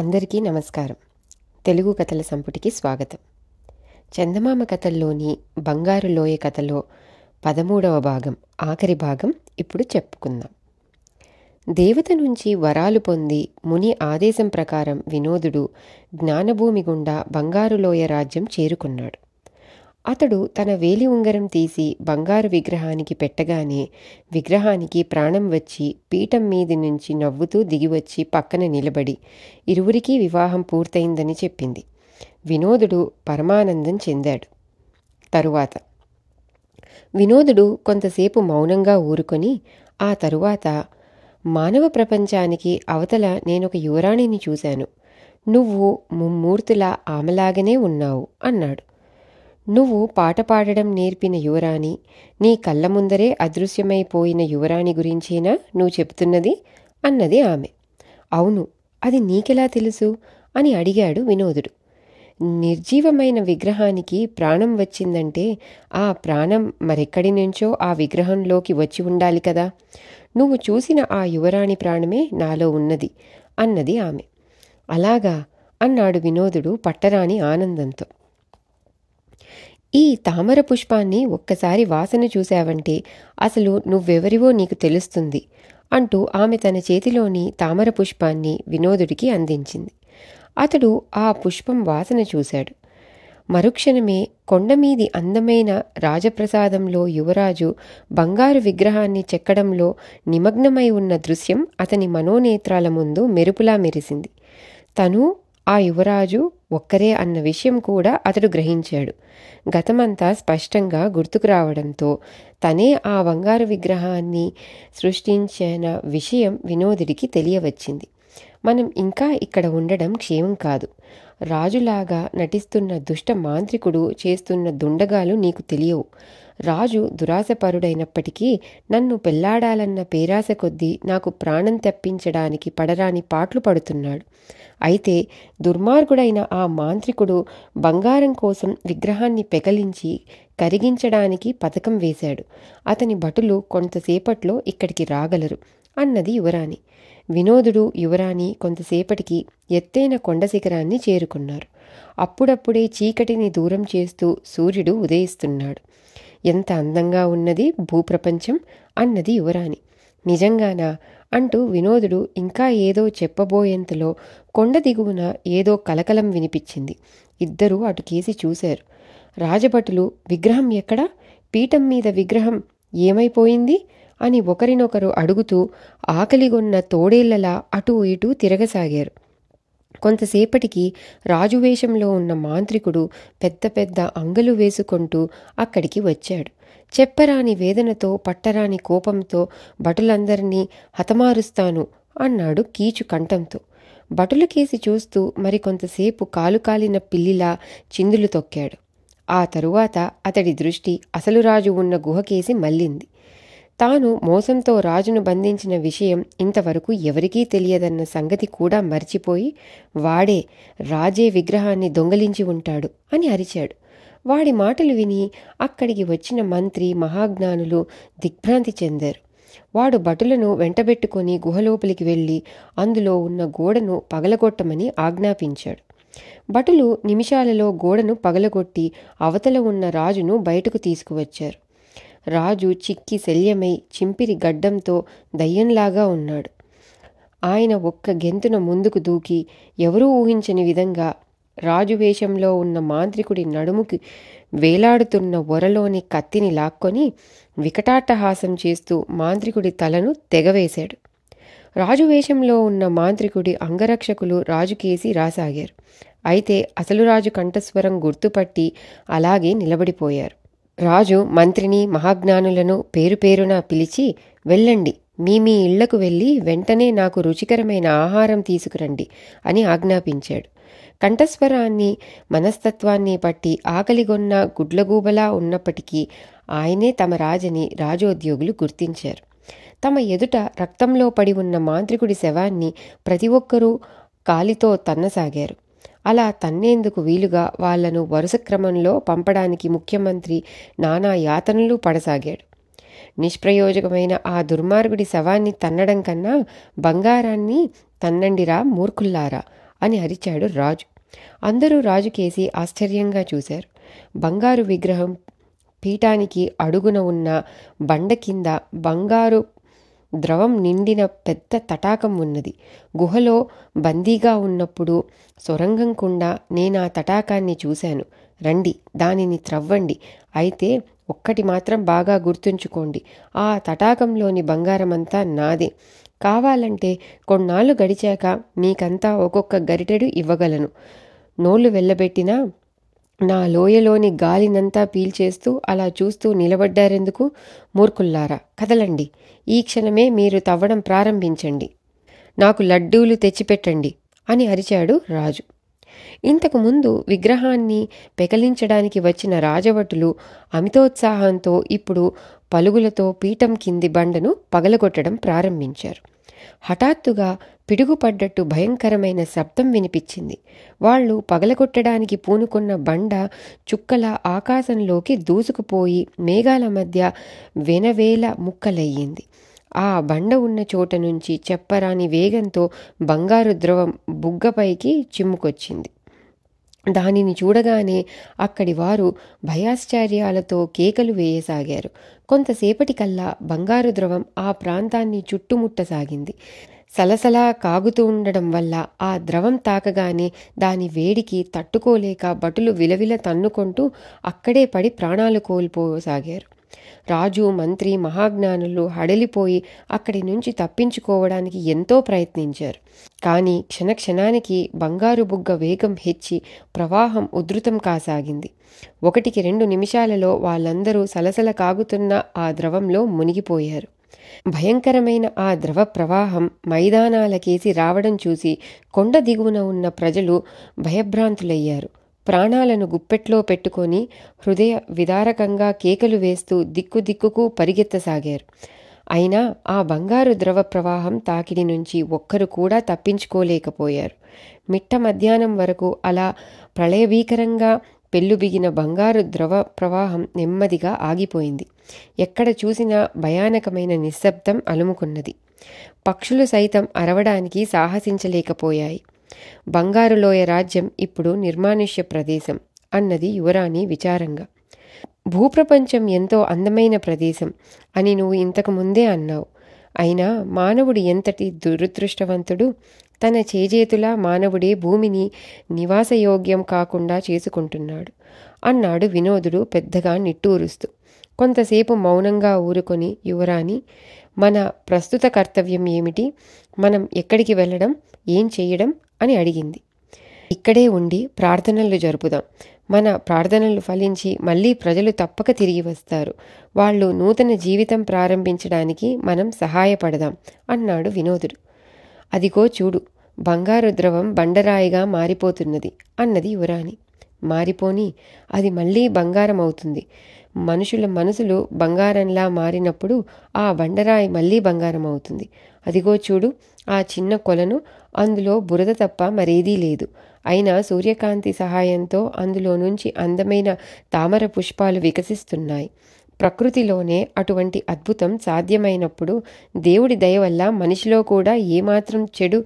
అందరికీ నమస్కారం. తెలుగు కథల సంపుటికి స్వాగతం. చందమామ కథల్లోని బంగారు లోయ కథలో పదమూడవ భాగం ఆఖరి భాగం ఇప్పుడు చెప్పుకుందాం. దేవత నుంచి వరాలు పొంది ముని ఆదేశం ప్రకారం వినోదుడు జ్ఞానభూమి గుండా బంగారు లోయ రాజ్యం చేరుకున్నాడు. అతడు తన వేలి ఉంగరం తీసి బంగారు విగ్రహానికి పెట్టగానే విగ్రహానికి ప్రాణం వచ్చి పీఠం మీది నుంచి నవ్వుతూ దిగివచ్చి పక్కన నిలబడి ఇరువురికీ వివాహం పూర్తయిందని చెప్పింది. వినోదుడు పరమానందం చెందాడు. తరువాత వినోదుడు కొంతసేపు మౌనంగా ఊరుకొని ఆ తరువాత మానవ ప్రపంచానికి అవతల నేనొక యువరాణిని చూశాను. నువ్వు ముమ్మూర్తులా ఆమెలాగనే ఉన్నావు అన్నాడు. నువ్వు పాట పాడడం నేర్పిన యువరాణి నీ కళ్ళ ముందరే అదృశ్యమైపోయిన యువరాణి గురించేనా నువ్వు చెబుతున్నది? అన్నది ఆమె. అవును అది నీకెలా తెలుసు? అని అడిగాడు వినోదుడు. నిర్జీవమైన విగ్రహానికి ప్రాణం వచ్చిందంటే ఆ ప్రాణం మరెక్కడి నుంచో ఆ విగ్రహంలోకి వచ్చి ఉండాలి కదా. నువ్వు చూసిన ఆ యువరాణి ప్రాణమే నాలో ఉన్నది అన్నది ఆమె. అలాగా? అన్నాడు వినోదుడు పట్టరాని ఆనందంతో. ఈ తామర పుష్పాన్ని ఒక్కసారి వాసన చూశావంటే అసలు నువ్వెవరివో నీకు తెలుస్తుంది అంటూ ఆమె తన చేతిలోని తామర పుష్పాన్ని వినోదుడికి అందించింది. అతడు ఆ పుష్పం వాసన చూశాడు. మరుక్షణమే కొండమీది అందమైన రాజప్రసాదంలో యువరాజు బంగారు విగ్రహాన్ని చెక్కడంలో నిమగ్నమై ఉన్న దృశ్యం అతని మనోనేత్రాల ముందు మెరుపులా మెరిసింది. తను ఆ యువరాజు ఒక్కరే అన్న విషయం కూడా అతడు గ్రహించాడు. గతమంతా స్పష్టంగా గుర్తుకు రావడంతో తనే ఆ బంగారు విగ్రహాన్ని సృష్టించిన విషయం వినోదుడికి తెలియవచ్చింది. మనం ఇంకా ఇక్కడ ఉండడం క్షేమం కాదు. రాజులాగా నటిస్తున్న దుష్ట మాంత్రికుడు చేస్తున్న దుండగాలు నీకు తెలియవు. రాజు దురాశపరుడైనప్పటికీ నన్ను పెళ్ళాడాలన్న పేరాశ కొద్దీ నాకు ప్రాణం తెప్పించడానికి పడరాని పాట్లు పడుతున్నాడు. అయితే దుర్మార్గుడైన ఆ మాంత్రికుడు బంగారం కోసం విగ్రహాన్ని పెకలించి కరిగించడానికి పథకం వేశాడు. అతని భటులు కొంతసేపట్లో ఇక్కడికి రాగలరు అన్నది యువరాణి. వినోదుడు యువరాణి కొంతసేపటికి ఎత్తైన కొండ శిఖరాన్ని చేరుకున్నారు. అప్పుడప్పుడే చీకటిని దూరం చేస్తూ సూర్యుడు ఉదయిస్తున్నాడు. ఎంత అందంగా ఉన్నది భూప్రపంచం అన్నది యువరాణి. నిజంగానా అంటూ వినోదుడు ఇంకా ఏదో చెప్పబోయేంతలో కొండ దిగువన ఏదో కలకలం వినిపించింది. ఇద్దరూ అటుకేసి చూశారు. రాజభటులు విగ్రహం ఎక్కడా? పీఠం మీద విగ్రహం ఏమైపోయింది? అని ఒకరినొకరు అడుగుతూ ఆకలిగొన్న తోడేళ్ళలా అటూ ఇటూ తిరగసాగారు. కొంతసేపటికి రాజువేషంలో ఉన్న మాంత్రికుడు పెద్ద పెద్ద అంగలు వేసుకుంటూ అక్కడికి వచ్చాడు. చెప్పరాని వేదనతో పట్టరాని కోపంతో భటులందరినీ హతమారుస్తాను అన్నాడు కీచు కంఠంతో. భటులకేసి చూస్తూ మరికొంతసేపు కాలు కాలిన పిల్లిలా చిందులు తొక్కాడు. ఆ తరువాత అతడి దృష్టి అసలు రాజు ఉన్న గుహకేసి మళ్ళింది. తాను మోసంతో రాజును బంధించిన విషయం ఇంతవరకు ఎవరికీ తెలియదన్న సంగతి కూడా మర్చిపోయి వాడే రాజే విగ్రహాన్ని దొంగలించి ఉంటాడు అని అరిచాడు. వాడి మాటలు విని అక్కడికి వచ్చిన మంత్రి మహాజ్ఞానులు దిగ్భ్రాంతి చెందారు. వాడు భటులను వెంటబెట్టుకొని గుహలోపలికి వెళ్ళి అందులో ఉన్న గోడను పగలగొట్టమని ఆజ్ఞాపించాడు. భటులు నిమిషాలలో గోడను పగలగొట్టి అవతల ఉన్న రాజును బయటకు తీసుకువచ్చారు. రాజు చిక్కి శల్యమై చింపిరి గడ్డంతో దయ్యంలాగా ఉన్నాడు. ఆయన ఒక్క గెంతున ముందుకు దూకి ఎవరూ ఊహించని విధంగా రాజు వేషంలో ఉన్న మాంత్రికుడి నడుముకి వేలాడుతున్న ఒరలోని కత్తిని లాక్కొని వికటాట్టహాసం చేస్తూ మాంత్రికుడి తలను తెగవేశాడు. రాజు వేషంలో ఉన్న మాంత్రికుడి అంగరక్షకులు రాజుకేసి రాసాగారు. అయితే అసలు రాజు కంఠస్వరం గుర్తుపట్టి అలాగే నిలబడిపోయారు. రాజు మంత్రిని మహాజ్ఞానులను పేరు పేరున పిలిచి వెళ్ళండి మీ మీ ఇళ్ళకు వెళ్ళి వెంటనే నాకు రుచికరమైన ఆహారం తీసుకురండి అని ఆజ్ఞాపించాడు. కంఠస్వరాన్ని మనస్తత్వాన్ని పట్టి ఆకలిగొన్న గుడ్లగూబలా ఉన్నప్పటికీ ఆయనే తమ రాజని రాజోద్యోగులు గుర్తించారు. తమ ఎదుట రక్తంలో పడి ఉన్న మాంత్రికుడి శవాన్ని ప్రతి ఒక్కరూ కాలితో తన్నసాగారు. అలా తన్నేందుకు వీలుగా వాళ్ళను వరుస క్రమంలో పంపడానికి ముఖ్యమంత్రి నానా యాతనలు పడసాగాడు. నిష్ప్రయోజకమైన ఆ దుర్మార్గుడి శవాన్ని తన్నడం కన్నా బంగారాన్ని తన్నండిరా మూర్ఖుల్లారా అని అరిచాడు రాజు. అందరూ రాజుకేసి ఆశ్చర్యంగా చూశారు. బంగారు విగ్రహం పీఠానికి అడుగున ఉన్న బండ కింద బంగారు ద్రవం నిండిన పెద్ద తటాకం ఉన్నది. గుహలో బందీగా ఉన్నప్పుడు సొరంగం కుండా ఆ తటాకాన్ని చూశాను. రండి దానిని త్రవ్వండి. అయితే ఒక్కటి మాత్రం బాగా గుర్తుంచుకోండి. ఆ తటాకంలోని బంగారమంతా నాదే. కావాలంటే కొన్నాళ్ళు గడిచాక మీకంతా ఒక్కొక్క గరిటెడు ఇవ్వగలను. నోళ్ళు వెళ్ళబెట్టినా నా లోయలోని గాలినంతా పీల్చేస్తూ అలా చూస్తూ నిలబడ్డారెందుకు? మూర్ఖుల్లారా కదలండి. ఈ క్షణమే మీరు తవ్వడం ప్రారంభించండి. నాకు లడ్డూలు తెచ్చిపెట్టండి అని అరిచాడు రాజు. ఇంతకు ముందు విగ్రహాన్ని పెకలించడానికి వచ్చిన రాజభటులు అమితోత్సాహంతో ఇప్పుడు పలుగులతో పీఠం కింది బండను పగలగొట్టడం ప్రారంభించారు. హఠాత్తుగా పిడుగుపడ్డట్టు భయంకరమైన శబ్దం వినిపించింది. వాళ్ళు పగలగొట్టడానికి పూనుకున్న బండ చుక్కల ఆకాశంలోకి దూసుకుపోయి మేఘాల మధ్య వెనవేల ముక్కలయ్యింది. ఆ బండ ఉన్న చోట నుంచి చెప్పరాని వేగంతో బంగారు ద్రవం బుగ్గపైకి చిమ్ముకొచ్చింది. దానిని చూడగానే అక్కడి వారు భయాశ్చర్యాలతో కేకలు వేయసాగారు. కొంతసేపటికల్లా బంగారు ద్రవం ఆ ప్రాంతాన్ని చుట్టుముట్టసాగింది. సలసలా కాగుతూ ఉండడం వల్ల ఆ ద్రవం తాకగానే దాని వేడికి తట్టుకోలేక బటులు విలవిల తన్నుకుంటూ అక్కడే పడి ప్రాణాలు కోల్పోసాగారు. రాజు మంత్రి మహాజ్ఞానులు హడలిపోయి అక్కడి నుంచి తప్పించుకోవడానికి ఎంతో ప్రయత్నించారు. కానీ క్షణక్షణానికి బంగారు బుగ్గ వేగం హెచ్చి ప్రవాహం ఉధృతం కాసాగింది. ఒకటికి రెండు నిమిషాలలో వాళ్ళందరూ సలసల కాగుతున్న ఆ ద్రవంలో మునిగిపోయారు. భయంకరమైన ఆ ద్రవ ప్రవాహం మైదానాలకేసి రావడం చూసి కొండ దిగువన ఉన్న ప్రజలు భయభ్రాంతులయ్యారు. ప్రాణాలను గుప్పెట్లో పెట్టుకొని హృదయ విదారకంగా కేకలు వేస్తూ దిక్కు దిక్కుకు పరిగెత్తసాగారు. అయినా ఆ బంగారు ద్రవ ప్రవాహం తాకిడి నుంచి ఒక్కరు కూడా తప్పించుకోలేకపోయారు. మిట్ట మధ్యాహ్నం వరకు అలా ప్రళయభీకరంగా పెళ్ళుబిగిన బంగారు ద్రవ ప్రవాహం నెమ్మదిగా ఆగిపోయింది. ఎక్కడ చూసినా భయానకమైన నిశ్శబ్దం అలుముకున్నది. పక్షులు సైతం అరవడానికి సాహసించలేకపోయాయి. బంగారులోయ రాజ్యం ఇప్పుడు నిర్మానుష్య ప్రదేశం అన్నది యువరాణి విచారంగా. భూప్రపంచం ఎంతో అందమైన ప్రదేశం అని నువ్వు ఇంతకు ముందే అన్నావు. అయినా మానవుడు ఎంతటి దురదృష్టవంతుడు? తన చేజేతులా మానవుడే భూమిని నివాసయోగ్యం కాకుండా చేసుకుంటున్నాడు అన్నాడు వినోదుడు పెద్దగా నిట్టూరుస్తూ. కొంతసేపు మౌనంగా ఊరుకొని యువరాణి మన ప్రస్తుత కర్తవ్యం ఏమిటి? మనం ఎక్కడికి వెళ్ళడం? ఏం చేయడం? అని అడిగింది. ఇక్కడే ఉండి ప్రార్థనలు జరుపుదాం. మన ప్రార్థనలు ఫలించి మళ్ళీ ప్రజలు తప్పక తిరిగి వస్తారు. వాళ్ళు నూతన జీవితం ప్రారంభించడానికి మనం సహాయపడదాం అన్నాడు వినోదుడు. అదిగో చూడు బంగారు ద్రవం బండరాయిగా మారిపోతున్నది అన్నది యువరాణి. మారిపోని. అది మళ్ళీ బంగారం అవుతుంది మనుషుల మనసులు బంగారంలా మారినప్పుడు ఆ బండరాయి మళ్ళీ బంగారం అవుతుంది అదిగో చూడు ఆ చిన్న కొలను అందులో బురద తప్ప మరేదీ లేదు. అయినా సూర్యకాంతి సహాయంతో అందులో నుంచి అందమైన తామర పుష్పాలు వికసిస్తున్నాయి. ప్రకృతిలోనే అటువంటి అద్భుతం సాధ్యమైనప్పుడు దేవుడి దయ వల్ల మనిషిలో కూడా ఏమాత్రం చెడు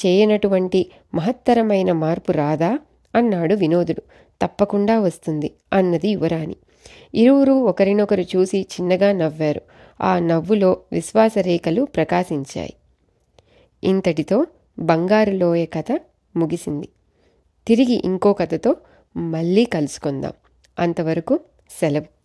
చేయనటువంటి మహత్తరమైన మార్పు రాదా? అన్నాడు వినోదుడు. తప్పకుండా వస్తుంది అన్నది యువరాణి. ఇరువురు ఒకరినొకరు చూసి చిన్నగా నవ్వారు. ఆ నవ్వులో విశ్వాసరేఖలు ప్రకాశించాయి. ఇంతటితో బంగారు లోయ కథ ముగిసింది. తిరిగి ఇంకో కథతో మళ్ళీ కలుసుకుందాం. అంతవరకు సెలవు.